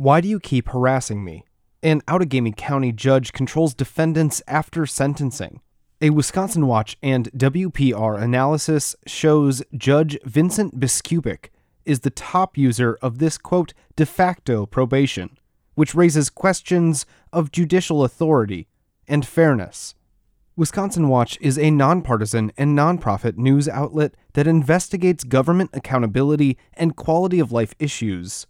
Why do you keep harassing me? An Outagamie County judge controls defendants after sentencing. A Wisconsin Watch and WPR analysis shows Judge Vincent Biskupic is the top user of this quote de facto probation, which raises questions of judicial authority and fairness. Wisconsin Watch is a nonpartisan and nonprofit news outlet that investigates government accountability and quality of life issues.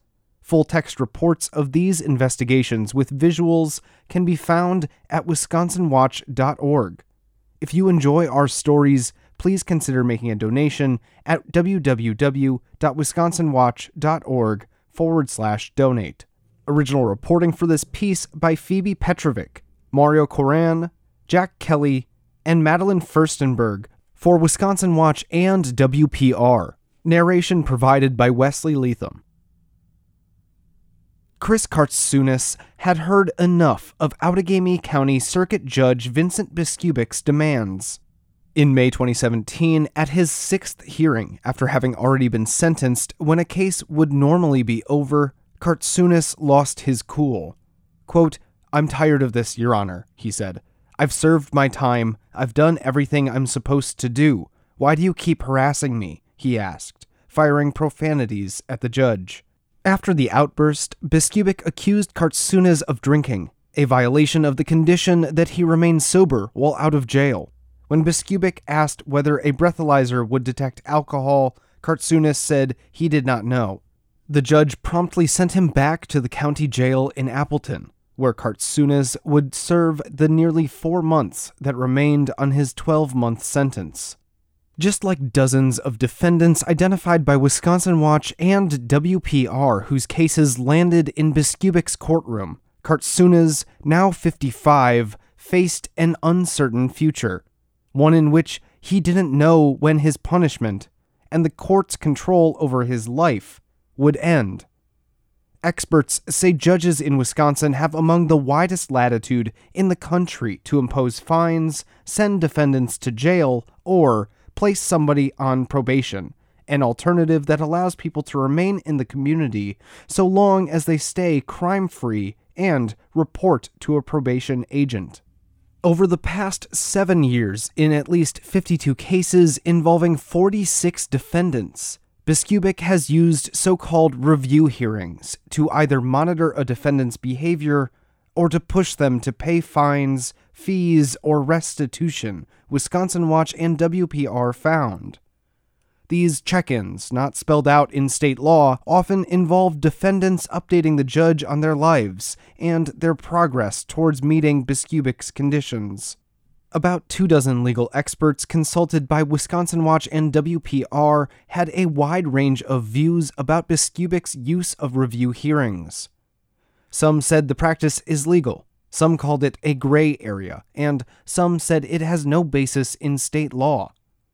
Full text reports of these investigations with visuals can be found at wisconsinwatch.org. If you enjoy our stories, please consider making a donation at www.wisconsinwatch.org forward slash donate. Original reporting for this piece by Phoebe Petrovic, Mario Koran, Jack Kelly, and Madeline Furstenberg for Wisconsin Watch and WPR. Narration provided by Wesley Leatham. Chris Kartsounis had heard enough of Outagamie County Circuit Judge Vincent Biskupic's demands. In May 2017, at his sixth hearing, after having already been sentenced when a case would normally be over, Kartsounis lost his cool. Quote, I'm tired of this, Your Honor, he said. I've served my time. I've done everything I'm supposed to do. Why do you keep harassing me? he asked, firing profanities at the judge. After the outburst, Biskupic accused Kartsounis of drinking, a violation of the condition that he remain sober while out of jail. When Biskupic asked whether a breathalyzer would detect alcohol, Kartsounis said he did not know. The judge promptly sent him back to the county jail in Appleton, where Kartsounis would serve the nearly four months that remained on his 12 month sentence. Just like dozens of defendants identified by Wisconsin Watch and WPR whose cases landed in Biskupic's courtroom, Kartsounis, now 55, faced an uncertain future, one in which he didn't know when his punishment and the court's control over his life would end. Experts say judges in Wisconsin have among the widest latitude in the country to impose fines, send defendants to jail, or place somebody on probation, an alternative that allows people to remain in the community so long as they stay crime free and report to a probation agent. Over the past seven years, in at least 52 cases involving 46 defendants, Biskupic has used so called review hearings to either monitor a defendant's behavior or to push them to pay fines, fees, or restitution Wisconsin Watch and WPR found. These check ins, not spelled out in state law, often involve defendants updating the judge on their lives and their progress towards meeting Biskupic's conditions. About two dozen legal experts consulted by Wisconsin Watch and WPR had a wide range of views about Biskupic's use of review hearings. Some said the practice is legal, some called it a gray area, and some said it has no basis in state law.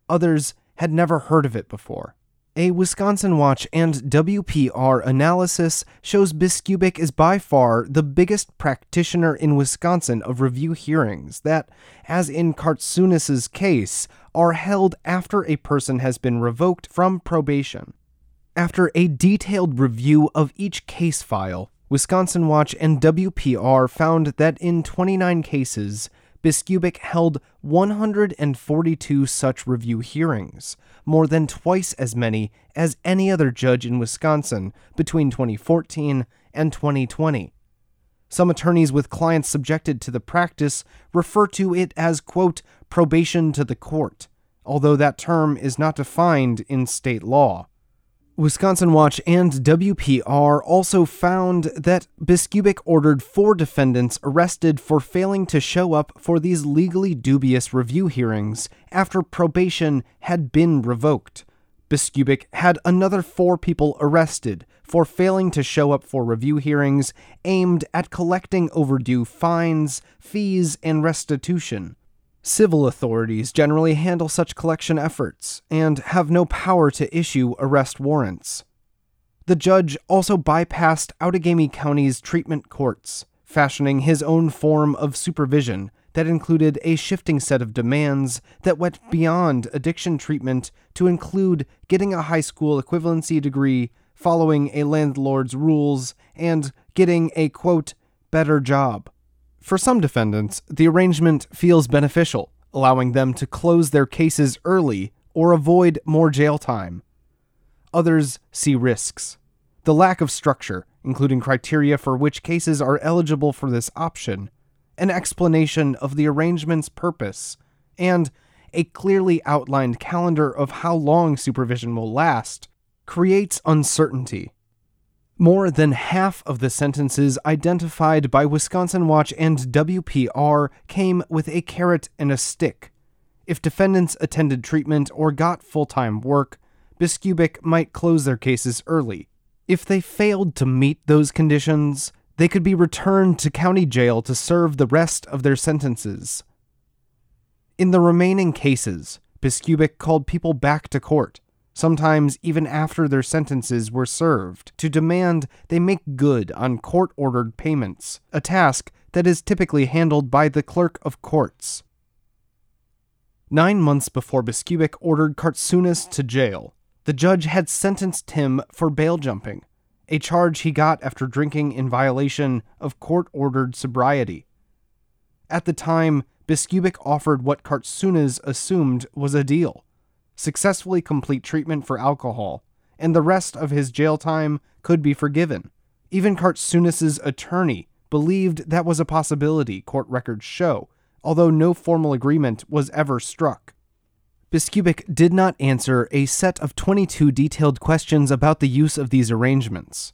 Others had never heard of it before. A Wisconsin Watch and WPR analysis shows Biskupic is by far the biggest practitioner in Wisconsin of review hearings that, as in Kartsounis's case, are held after a person has been revoked from probation. After a detailed review of each case file, Wisconsin Watch and WPR found that in 29 cases, Biskupic held 142 such review hearings, more than twice as many as any other judge in Wisconsin between 2014 and 2020. Some attorneys with clients subjected to the practice refer to it as, quote, probation to the court, although that term is not defined in state law. Wisconsin Watch and WPR also found that Biskupic ordered four defendants arrested for failing to show up for these legally dubious review hearings after probation had been revoked. Biskupic had another four people arrested for failing to show up for review hearings aimed at collecting overdue fines, fees, and restitution. Civil authorities generally handle such collection efforts and have no power to issue arrest warrants. The judge also bypassed Outagamie County's treatment courts, fashioning his own form of supervision that included a shifting set of demands that went beyond addiction treatment to include getting a high school equivalency degree, following a landlord's rules, and getting a quote, better job. For some defendants, the arrangement feels beneficial, allowing them to close their cases early or avoid more jail time. Others see risks. The lack of structure, including criteria for which cases are eligible for this option, an explanation of the arrangement's purpose, and a clearly outlined calendar of how long supervision will last, creates uncertainty. More than half of the sentences identified by Wisconsin Watch and WPR came with a carrot and a stick. If defendants attended treatment or got full time work, Biskupic might close their cases early. If they failed to meet those conditions, they could be returned to county jail to serve the rest of their sentences. In the remaining cases, Biskupic called people back to court, sometimes even after their sentences were served, to demand they make good on court ordered payments, a task that is typically handled by the clerk of courts. Nine months before Biskupic ordered Kartsounis to jail, the judge had sentenced him for bail jumping, a charge he got after drinking in violation of court ordered sobriety. At the time, Biskupic offered what Kartsounis assumed was a deal successfully complete treatment for alcohol, and the rest of his jail time could be forgiven. Even Kartsounis's attorney believed that was a possibility, court records show, although no formal agreement was ever struck. Biskupic did not answer a set of 22 detailed questions about the use of these arrangements.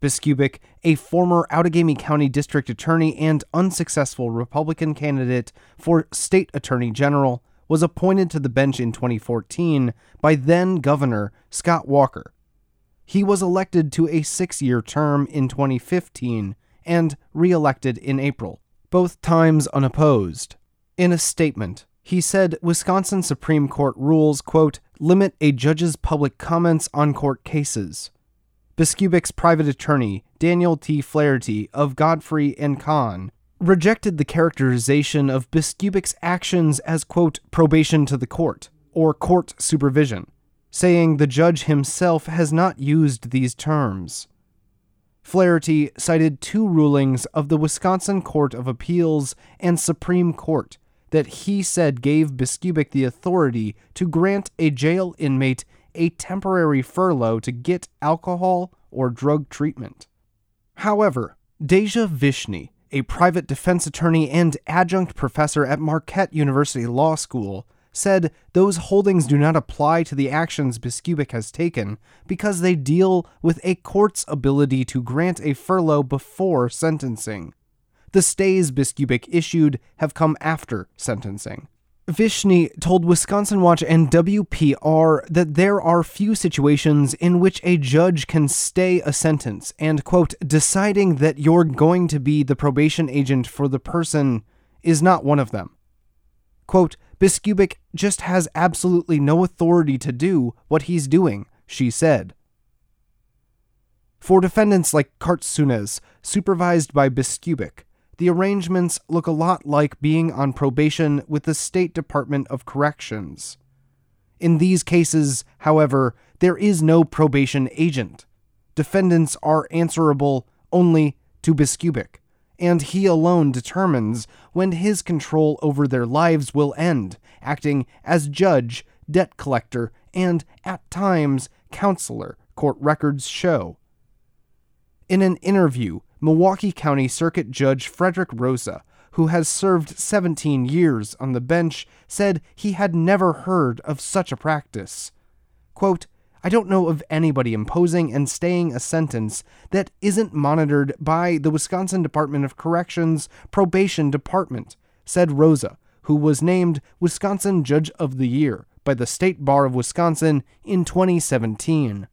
Biskupic, a former Outagamie County District Attorney and unsuccessful Republican candidate for State Attorney General, was appointed to the bench in 2014 by then Governor Scott Walker. He was elected to a six year term in 2015 and re elected in April, both times unopposed. In a statement, he said Wisconsin Supreme Court rules, quote, limit a judge's public comments on court cases. Biskupic's private attorney, Daniel T. Flaherty of Godfrey and Kahn, rejected the characterization of Biskupic's actions as, quote, probation to the court, or court supervision, saying the judge himself has not used these terms. Flaherty cited two rulings of the Wisconsin Court of Appeals and Supreme Court that he said gave Biskupic the authority to grant a jail inmate a temporary furlough to get alcohol or drug treatment. However, Deja Vishny, a private defense attorney and adjunct professor at Marquette University Law School, said those holdings do not apply to the actions Biskupic has taken because they deal with a court's ability to grant a furlough before sentencing. The stays Biskupic issued have come after sentencing. Vishny told Wisconsin Watch and WPR that there are few situations in which a judge can stay a sentence and, quote, deciding that you're going to be the probation agent for the person is not one of them. Quote, Biskupic just has absolutely no authority to do what he's doing, she said. For defendants like Kartsounis, supervised by Biskupic, the arrangements look a lot like being on probation with the State Department of Corrections. In these cases, however, there is no probation agent. Defendants are answerable only to Biskupic, and he alone determines when his control over their lives will end, acting as judge, debt collector, and, at times, counselor, court records show. In an interview Milwaukee County Circuit Judge Frederick Rosa, who has served 17 years on the bench, said he had never heard of such a practice. Quote, I don't know of anybody imposing and staying a sentence that isn't monitored by the Wisconsin Department of Corrections Probation Department, said Rosa, who was named Wisconsin Judge of the Year by the State Bar of Wisconsin in 2017.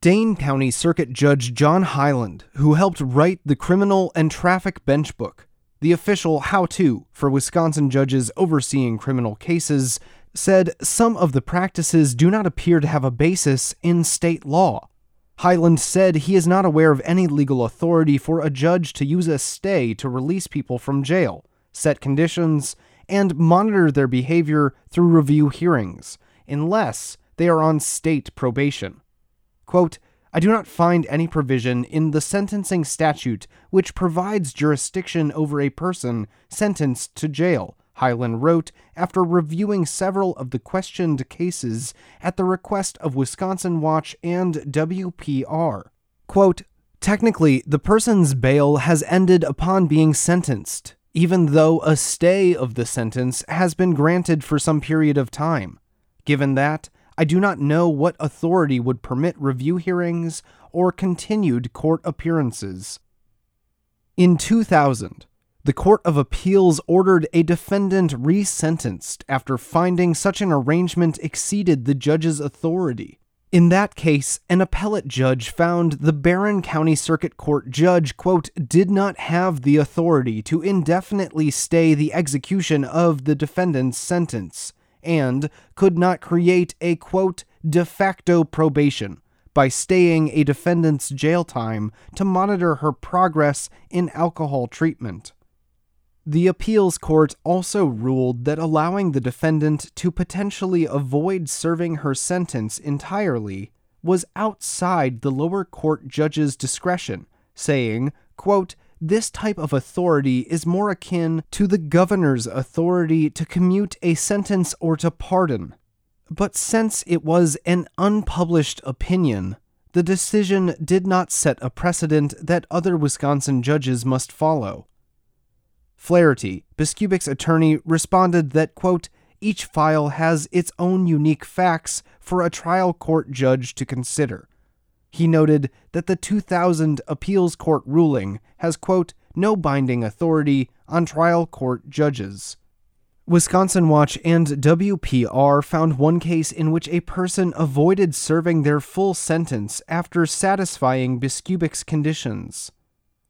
Dane County Circuit Judge John Hyland, who helped write the Criminal and Traffic Bench Book, the official how to for Wisconsin judges overseeing criminal cases, said some of the practices do not appear to have a basis in state law. Hyland said he is not aware of any legal authority for a judge to use a stay to release people from jail, set conditions, and monitor their behavior through review hearings, unless they are on state probation. Quote, I do not find any provision in the sentencing statute which provides jurisdiction over a person sentenced to jail, Hyland wrote after reviewing several of the questioned cases at the request of Wisconsin Watch and WPR. Quote, Technically, the person's bail has ended upon being sentenced, even though a stay of the sentence has been granted for some period of time. Given that, I do not know what authority would permit review hearings or continued court appearances. In 2000, the Court of Appeals ordered a defendant resentenced after finding such an arrangement exceeded the judge's authority. In that case, an appellate judge found the Barron County Circuit Court judge, quote, did not have the authority to indefinitely stay the execution of the defendant's sentence and could not create a quote de facto probation by staying a defendant's jail time to monitor her progress in alcohol treatment. The appeals court also ruled that allowing the defendant to potentially avoid serving her sentence entirely was outside the lower court judge's discretion, saying, quote, this type of authority is more akin to the governor's authority to commute a sentence or to pardon. But since it was an unpublished opinion, the decision did not set a precedent that other Wisconsin judges must follow. Flaherty, Biskupic's attorney, responded that, quote, each file has its own unique facts for a trial court judge to consider. He noted that the 2000 appeals court ruling has, quote, no binding authority on trial court judges. Wisconsin Watch and WPR found one case in which a person avoided serving their full sentence after satisfying Biskupic's conditions.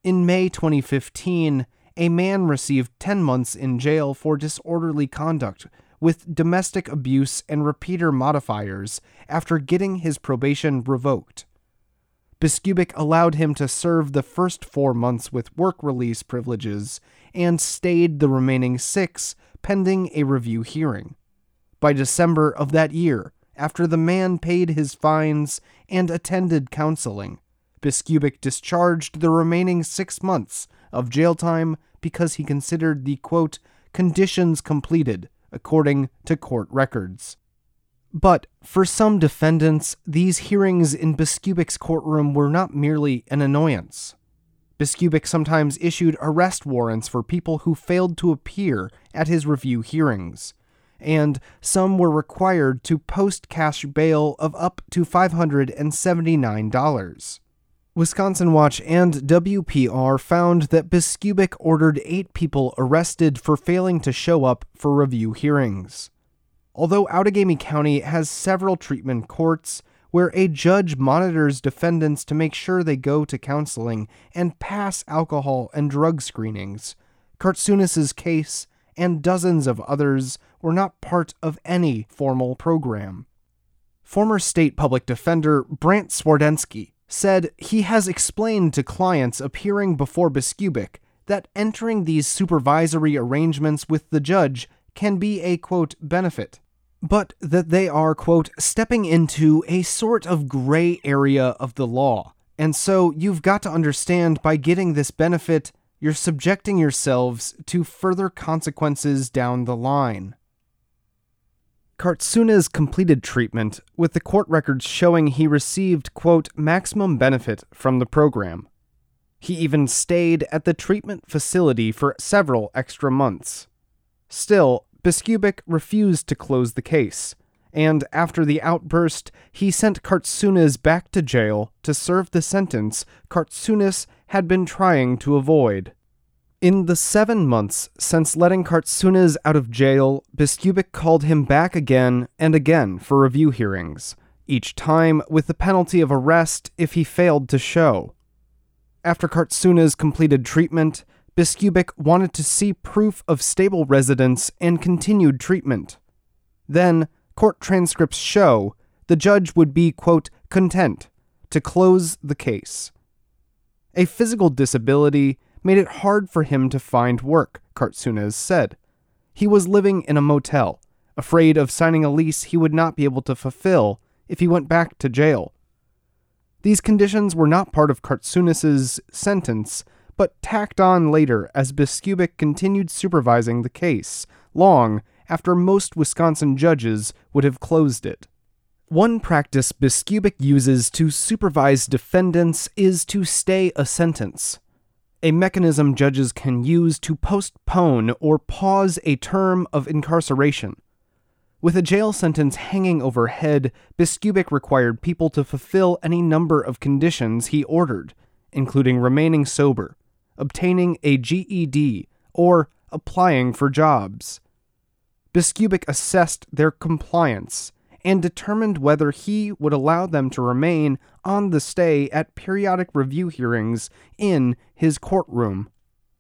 In May 2015, a man received 10 months in jail for disorderly conduct with domestic abuse and repeater modifiers after getting his probation revoked. Biskupic allowed him to serve the first four months with work release privileges and stayed the remaining six pending a review hearing. By December of that year, after the man paid his fines and attended counseling, Biskupic discharged the remaining six months of jail time because he considered the quote, conditions completed, according to court records. But for some defendants, these hearings in Biskupic's courtroom were not merely an annoyance. Biskupic sometimes issued arrest warrants for people who failed to appear at his review hearings, and some were required to post cash bail of up to $579. Wisconsin Watch and WPR found that Biskupic ordered eight people arrested for failing to show up for review hearings although Outagamie County has several treatment courts where a judge monitors defendants to make sure they go to counseling and pass alcohol and drug screenings. Kartsounis's case and dozens of others were not part of any formal program. Former state public defender Brant Swardensky said he has explained to clients appearing before Biskupic that entering these supervisory arrangements with the judge can be a quote benefit but that they are, quote, stepping into a sort of gray area of the law. And so you've got to understand by getting this benefit, you're subjecting yourselves to further consequences down the line. Kartsounis completed treatment, with the court records showing he received, quote, maximum benefit from the program. He even stayed at the treatment facility for several extra months. Still, Biskupic refused to close the case, and after the outburst, he sent Kartsounis back to jail to serve the sentence Kartsounis had been trying to avoid. In the seven months since letting Kartsounis out of jail, Biskupic called him back again and again for review hearings, each time with the penalty of arrest if he failed to show. After Kartsounis completed treatment, Biskupic wanted to see proof of stable residence and continued treatment. Then, court transcripts show the judge would be, quote, content to close the case. A physical disability made it hard for him to find work, Kartsounis said. He was living in a motel, afraid of signing a lease he would not be able to fulfill if he went back to jail. These conditions were not part of Kartsounis's sentence, but tacked on later as Biskupic continued supervising the case, long after most Wisconsin judges would have closed it. One practice Biskupic uses to supervise defendants is to stay a sentence, a mechanism judges can use to postpone or pause a term of incarceration. With a jail sentence hanging overhead, Biskupic required people to fulfill any number of conditions he ordered, including remaining sober, obtaining a GED, or applying for jobs. Biskupic assessed their compliance and determined whether he would allow them to remain on the stay at periodic review hearings in his courtroom.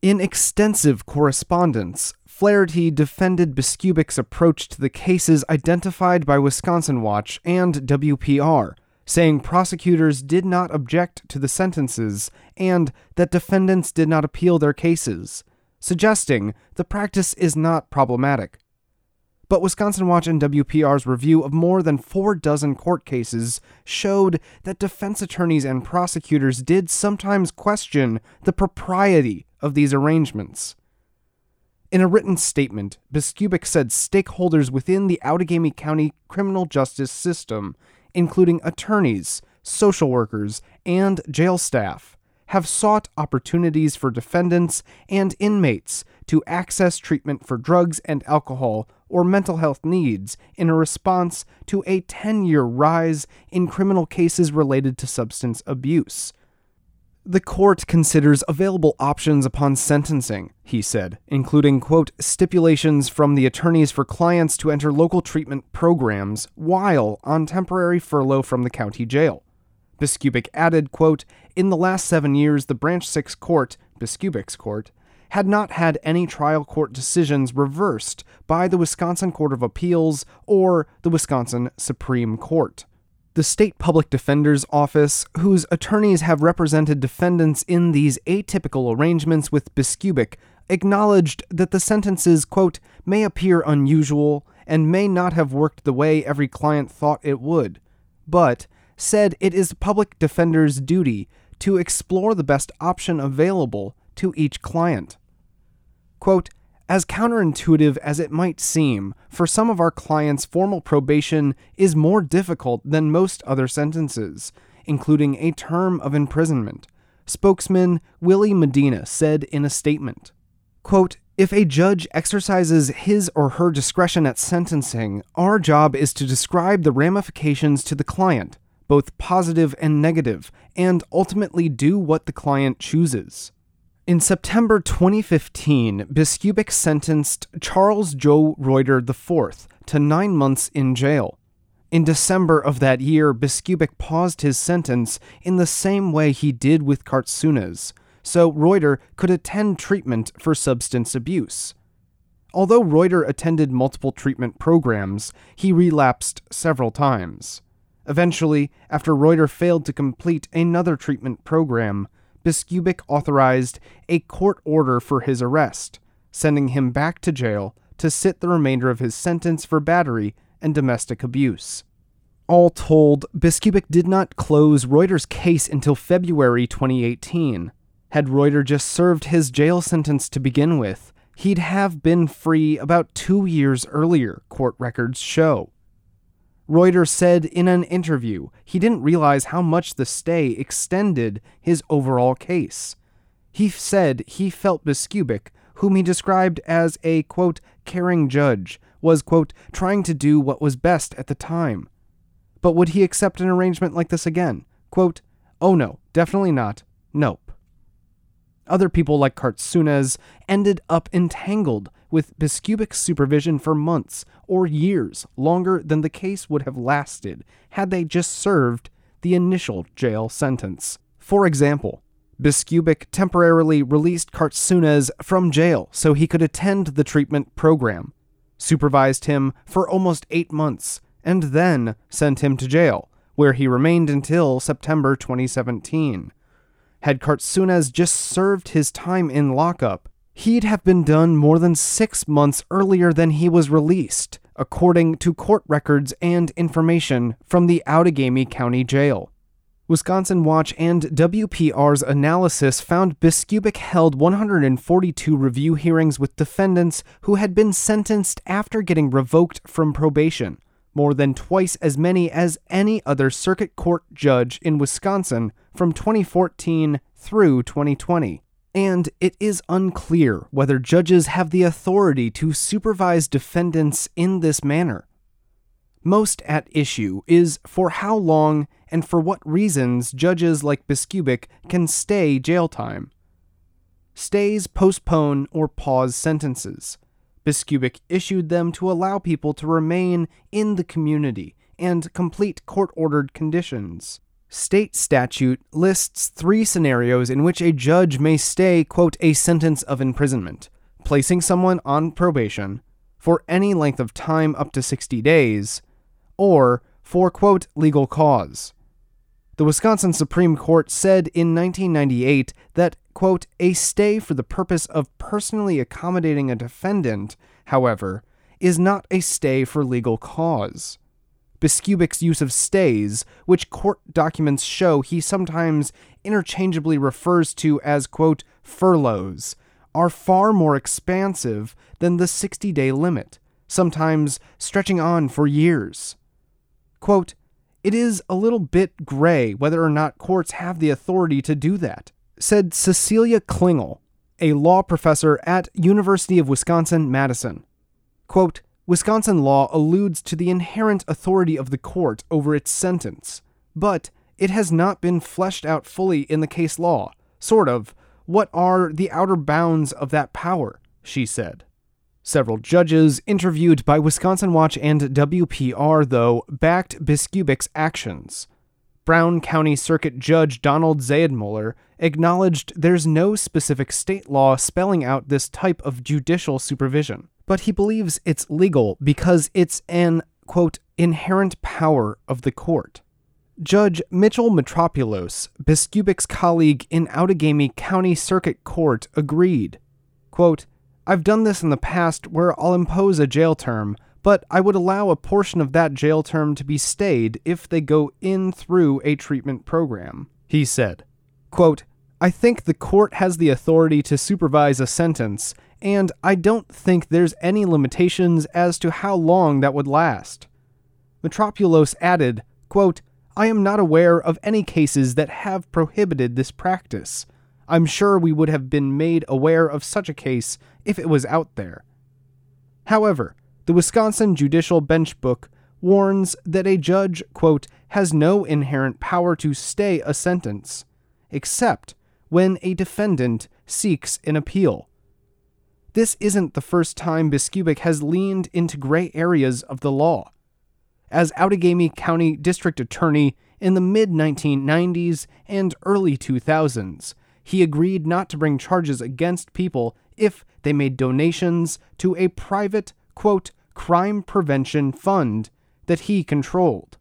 In extensive correspondence, Flaherty defended Biskupic's approach to the cases identified by Wisconsin Watch and WPR, saying prosecutors did not object to the sentences and that defendants did not appeal their cases, suggesting the practice is not problematic. But Wisconsin Watch and WPR's review of more than four dozen court cases showed that defense attorneys and prosecutors did sometimes question the propriety of these arrangements. In a written statement, Biskupic said stakeholders within the Outagamie County criminal justice system, including attorneys, social workers, and jail staff, have sought opportunities for defendants and inmates to access treatment for drugs and alcohol or mental health needs in a response to a 10 year rise in criminal cases related to substance abuse, the court considers available options upon sentencing, he said, including, quote, stipulations from the attorneys for clients to enter local treatment programs while on temporary furlough from the county jail. Biskupic added, quote, In the last seven years, the Branch 6 court, Biskupic's court, had not had any trial court decisions reversed by the Wisconsin Court of Appeals or the Wisconsin Supreme Court the State Public Defender's Office, whose attorneys have represented defendants in these atypical arrangements with Biskupic, acknowledged that the sentences, quote, may appear unusual and may not have worked the way every client thought it would, but said it is public defender's duty to explore the best option available to each client. Quote, as counterintuitive as it might seem, for some of our clients, formal probation is more difficult than most other sentences, including a term of imprisonment. Spokesman Willie Medina said in a statement quote, If a judge exercises his or her discretion at sentencing, our job is to describe the ramifications to the client, both positive and negative, and ultimately do what the client chooses. In September 2015, Biskupic sentenced Charles Joe Reuter IV to nine months in jail. In December of that year, Biskupic paused his sentence in the same way he did with Kartsounis, so Reuter could attend treatment for substance abuse. Although Reuter attended multiple treatment programs, he relapsed several times. Eventually, after Reuter failed to complete another treatment program, Biskupic authorized a court order for his arrest, sending him back to jail to sit the remainder of his sentence for battery and domestic abuse. All told, Biskupic did not close Reuter's case until February 2018. Had Reuter just served his jail sentence to begin with, he'd have been free about two years earlier, court records show. Reuter said in an interview he didn't realize how much the stay extended his overall case. He said he felt Biskupic, whom he described as a, quote, caring judge, was, quote, trying to do what was best at the time. But would he accept an arrangement like this again? Quote, oh no, definitely not. Nope. Other people like Kartsounis ended up entangled with Biskupic's supervision for months or years longer than the case would have lasted had they just served the initial jail sentence. For example, Biskupic temporarily released Kartsounis from jail so he could attend the treatment program, supervised him for almost eight months, and then sent him to jail, where he remained until September 2017. Had Kartsounis just served his time in lockup, he'd have been done more than six months earlier than he was released, according to court records and information from the Outagamie County Jail. Wisconsin Watch and WPR's analysis found Biskupic held 142 review hearings with defendants who had been sentenced after getting revoked from probation, more than twice as many as any other circuit court judge in Wisconsin from 2014 through 2020. And it is unclear whether judges have the authority to supervise defendants in this manner. Most at issue is for how long and for what reasons judges like Biskupic can stay jail time. Stays postpone or pause sentences. Biskupic issued them to allow people to remain in the community and complete court ordered conditions. State statute lists three scenarios in which a judge may stay, quote, a sentence of imprisonment placing someone on probation for any length of time up to 60 days, or for, quote, legal cause. The Wisconsin Supreme Court said in 1998 that, quote, a stay for the purpose of personally accommodating a defendant, however, is not a stay for legal cause. Biskupic's use of stays, which court documents show he sometimes interchangeably refers to as, quote, furloughs, are far more expansive than the 60 day limit, sometimes stretching on for years. Quote, it is a little bit gray whether or not courts have the authority to do that, said Cecelia Klingele, a law professor at University of Wisconsin Madison. Quote, Wisconsin law alludes to the inherent authority of the court over its sentence, but it has not been fleshed out fully in the case law. Sort of. What are the outer bounds of that power? she said. Several judges interviewed by Wisconsin Watch and WPR, though, backed Biskupic's actions. Brown County Circuit Judge Donald Zuidmulder acknowledged there's no specific state law spelling out this type of judicial supervision, but he believes it's legal because it's an, quote, inherent power of the court. Judge Mitchell Metropulos, Biskupic's colleague in Outagamie County Circuit Court, agreed. Quote, I've done this in the past where I'll impose a jail term, but I would allow a portion of that jail term to be stayed if they go in through a treatment program. He said, quote, I think the court has the authority to supervise a sentence, and I don't think there's any limitations as to how long that would last. Metropulos added, quote, I am not aware of any cases that have prohibited this practice. I'm sure we would have been made aware of such a case if it was out there. However, the Wisconsin Judicial Bench Book warns that a judge, quote, has no inherent power to stay a sentence, except when a defendant seeks an appeal. This isn't the first time Biskupic has leaned into gray areas of the law. As Outagamie County District Attorney in the mid 1990s and early 2000s, he agreed not to bring charges against people if they made donations to a private, quote, crime prevention fund that he controlled.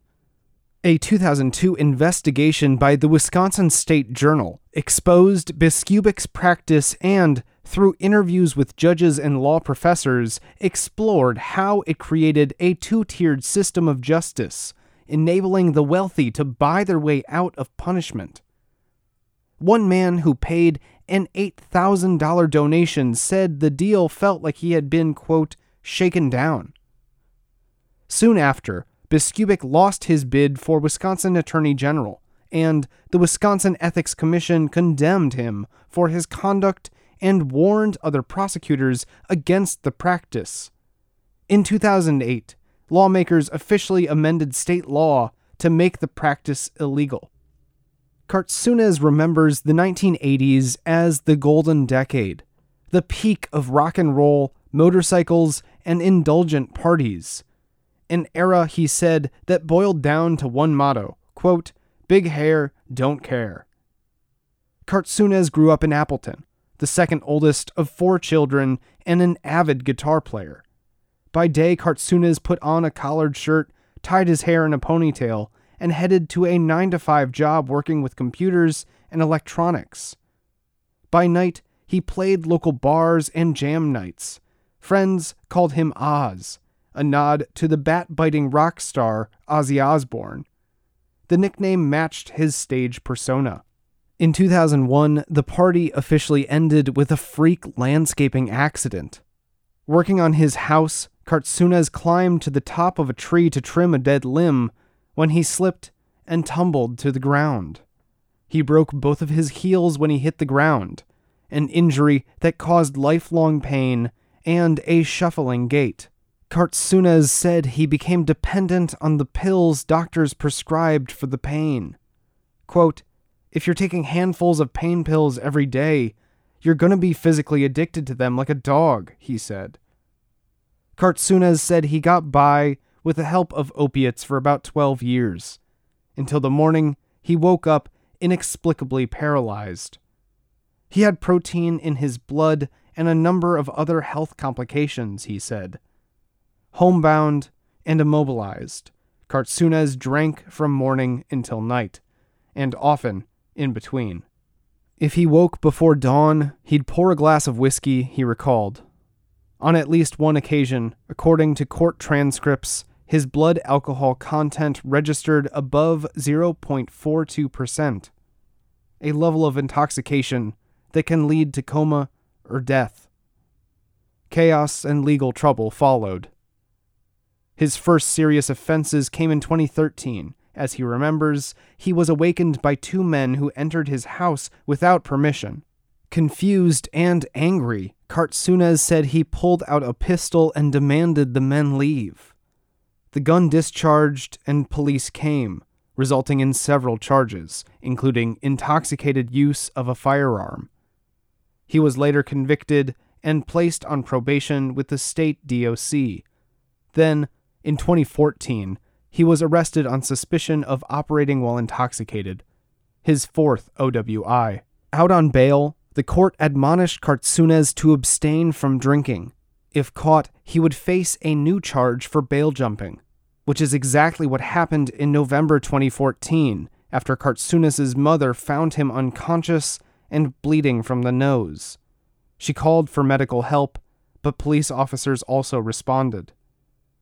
A 2002 investigation by the Wisconsin State Journal exposed Biskupic's practice and, through interviews with judges and law professors, explored how it created a two tiered system of justice, enabling the wealthy to buy their way out of punishment. One man who paid an $8,000 donation said the deal felt like he had been, quote, shaken down. Soon after, Biskupic lost his bid for Wisconsin Attorney General, and the Wisconsin Ethics Commission condemned him for his conduct and warned other prosecutors against the practice. In 2008, lawmakers officially amended state law to make the practice illegal. Kartsounis remembers the 1980s as the golden decade, the peak of rock and roll, motorcycles, and indulgent parties. An era, he said, that boiled down to one motto quote, big hair, don't care. Kartsounis grew up in Appleton, the second oldest of four children and an avid guitar player. By day, Kartsounis put on a collared shirt, tied his hair in a ponytail, and headed to a 9 to 5 job working with computers and electronics. By night, he played local bars and jam nights. Friends called him Oz, a nod to the bat biting rock star Ozzy Osbourne. the nickname matched his stage persona. In 2001, the party officially ended with a freak landscaping accident. Working on his house, Kartsounis climbed to the top of a tree to trim a dead limb when he slipped and tumbled to the ground. He broke both of his heels when he hit the ground, an injury that caused lifelong pain and a shuffling gait. Kartsounis said he became dependent on the pills doctors prescribed for the pain. Quote, if you're taking handfuls of pain pills every day, you're going to be physically addicted to them like a dog, he said. Kartsounis said he got by with the help of opiates for about 12 years, until the morning he woke up inexplicably paralyzed. He had protein in his blood and a number of other health complications, he said. Homebound and immobilized, Kartsounis drank from morning until night, and often in between. If he woke before dawn, he'd pour a glass of whiskey, he recalled. On at least one occasion, according to court transcripts, his blood alcohol content registered above 0.42%, a level of intoxication that can lead to coma or death. Chaos and legal trouble followed. His first serious offenses came in 2013. As he remembers, he was awakened by two men who entered his house without permission. Confused and angry, Kartsounis said he pulled out a pistol and demanded the men leave. The gun discharged and police came, resulting in several charges, including intoxicated use of a firearm. He was later convicted and placed on probation with the state DOC. Then, in 2014, he was arrested on suspicion of operating while intoxicated, his fourth OWI. Out on bail, the court admonished Kartsounis to abstain from drinking. If caught, he would face a new charge for bail jumping, which is exactly what happened in November 2014 after Kartsounis' mother found him unconscious and bleeding from the nose. She called for medical help, but police officers also responded.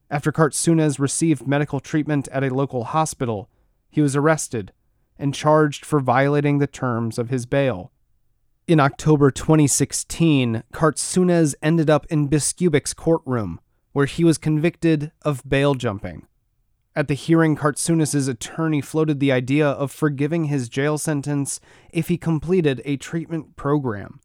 After Kartsounis received medical treatment at a local hospital, he was arrested and charged for violating the terms of his bail. In October 2016, Kartsounis ended up in Biskupic's courtroom, where he was convicted of bail jumping. At the hearing, Kartsounis' attorney floated the idea of forgiving his jail sentence if he completed a treatment program.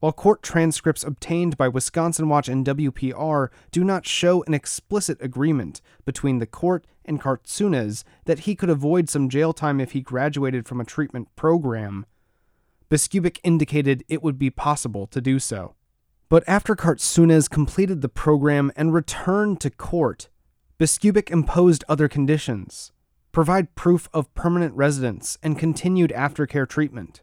While court transcripts obtained by Wisconsin Watch and WPR do not show an explicit agreement between the court and Kartsounis that he could avoid some jail time if he graduated from a treatment program, Biskupic indicated it would be possible to do so. But after Kartsounis completed the program and returned to court, Biskupic imposed other conditions provide proof of permanent residence and continued aftercare treatment.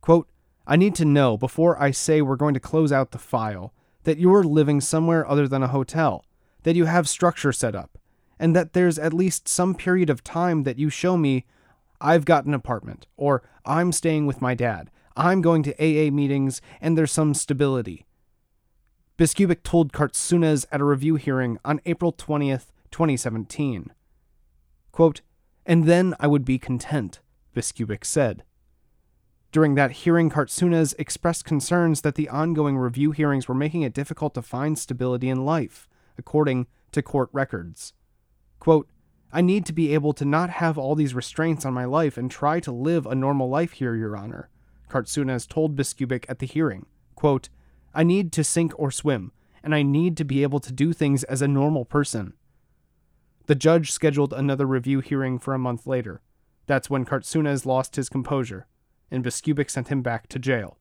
Quote, I need to know before I say we're going to close out the file that you're living somewhere other than a hotel, that you have structure set up, and that there's at least some period of time that you show me I've got an apartment, or I'm staying with my dad, I'm going to AA meetings, and there's some stability. Biskupic told Kartsounis at a review hearing on April 20th, 2017. Quote, and then I would be content, Biskupic said. During that hearing, Kartsounis expressed concerns that the ongoing review hearings were making it difficult to find stability in life, according to court records. Quote, I need to be able to not have all these restraints on my life and try to live a normal life here, Your Honor, Kartsounis told Biskupic at the hearing. Quote, I need to sink or swim, and I need to be able to do things as a normal person. The judge scheduled another review hearing for a month later. That's when Kartsounis lost his composure, and Biskupic sent him back to jail.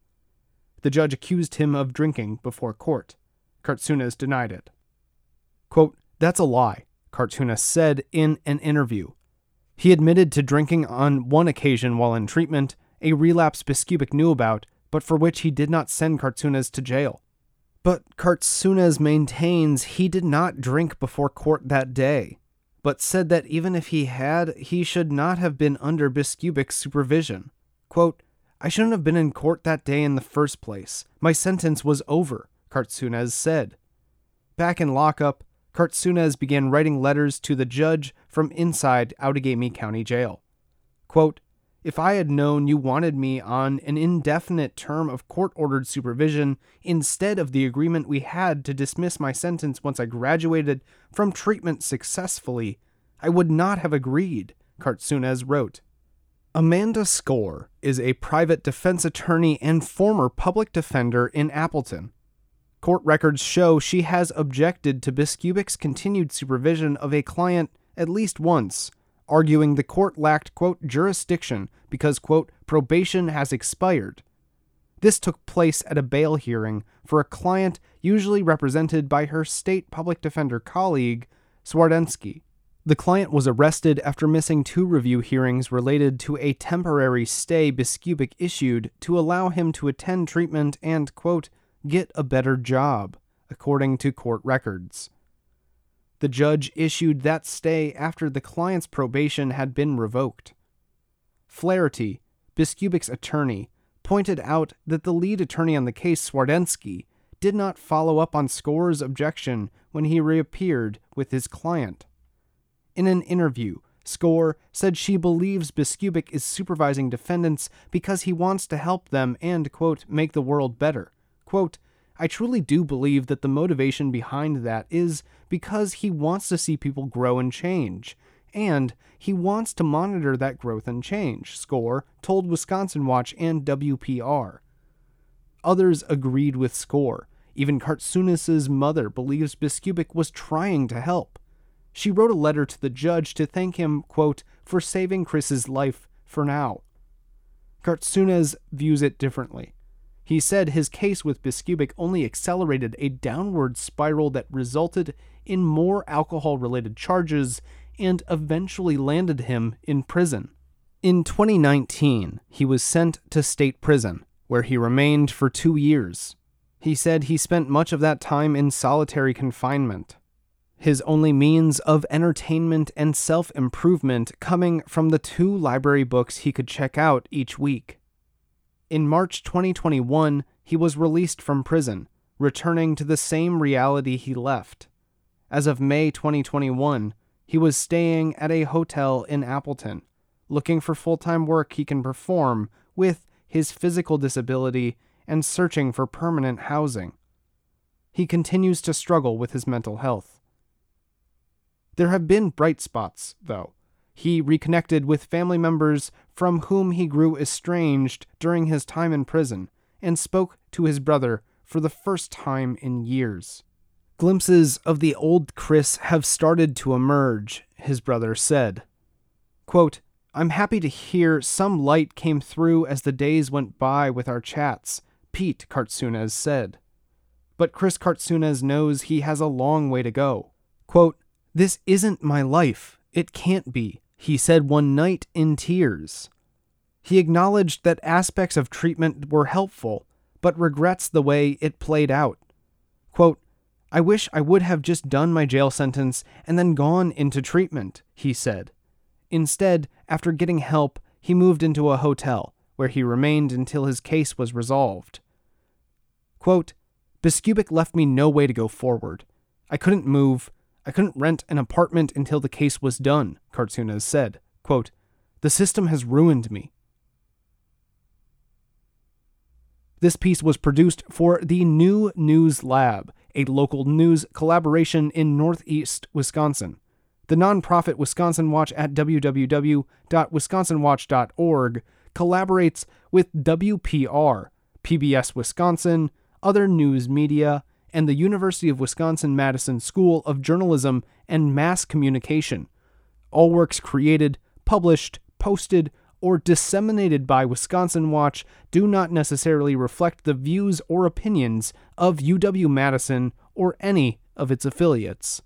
The judge accused him of drinking before court. Kartsounis denied it. Quote, That's a lie. Kartsounis said in an interview. He admitted to drinking on one occasion while in treatment, a relapse Biskupic knew about, but for which he did not send Kartsounis to jail. But Kartsounis maintains he did not drink before court that day, but said that even if he had, he should not have been under Biskupic's supervision. Quote, I shouldn't have been in court that day in the first place. My sentence was over, Kartsounis said. Back in lockup, Kartsunez began writing letters to the judge from inside Outagamie County Jail. Quote, if I had known you wanted me on an indefinite term of court ordered supervision instead of the agreement we had to dismiss my sentence once I graduated from treatment successfully, I would not have agreed, Kartsunez wrote. Amanda Score is a private defense attorney and former public defender in Appleton. Court records show she has objected to Biskupic's continued supervision of a client at least once, arguing the court lacked, quote, jurisdiction because, quote, probation has expired. This took place at a bail hearing for a client usually represented by her state public defender colleague, Swardensky. The client was arrested after missing two review hearings related to a temporary stay Biskupic issued to allow him to attend treatment and, quote, get a better job, according to court records. The judge issued that stay after the client's probation had been revoked. Flaherty, Biskupic's attorney, pointed out that the lead attorney on the case, Swardensky, did not follow up on Score's objection when he reappeared with his client. In an interview, Score said she believes Biskupic is supervising defendants because he wants to help them and, quote, make the world better. Quote, I truly do believe that the motivation behind that is because he wants to see people grow and change. And he wants to monitor that growth and change, Score told Wisconsin Watch and WPR. Others agreed with Score. Even Kartsounis's mother believes Biskupic was trying to help. She wrote a letter to the judge to thank him, quote, for saving Chris's life for now. Kartsounis views it differently. He said his case with Biskupic only accelerated a downward spiral that resulted in more alcohol related charges and eventually landed him in prison. In 2019, he was sent to state prison, where he remained for two years. He said he spent much of that time in solitary confinement, his only means of entertainment and self improvement coming from the two library books he could check out each week. In March 2021, he was released from prison, returning to the same reality he left. As of May 2021, he was staying at a hotel in Appleton, looking for full time work he can perform with his physical disability and searching for permanent housing. He continues to struggle with his mental health. There have been bright spots, though. He reconnected with family members from whom he grew estranged during his time in prison and spoke to his brother for the first time in years. Glimpses of the old Chris have started to emerge, his brother said. Quote, I'm happy to hear some light came through as the days went by with our chats, Pete Kartsounis said. But Chris Kartsounis knows he has a long way to go. Quote, This isn't my life. It can't be he said one night in tears. He acknowledged that aspects of treatment were helpful, but regrets the way it played out. Quote, I wish I would have just done my jail sentence and then gone into treatment, he said. Instead, after getting help, he moved into a hotel, where he remained until his case was resolved. Quote, left me no way to go forward. I couldn't move, I couldn't rent an apartment until the case was done, Kartsounis said. Quote, the system has ruined me. This piece was produced for the New News Lab, a local news collaboration in Northeast Wisconsin. The nonprofit Wisconsin Watch at www.wisconsinwatch.org collaborates with WPR, PBS Wisconsin, other news media, and the University of Wisconsin Madison School of Journalism and Mass Communication. All works created, published, posted, or disseminated by Wisconsin Watch do not necessarily reflect the views or opinions of UW Madison or any of its affiliates.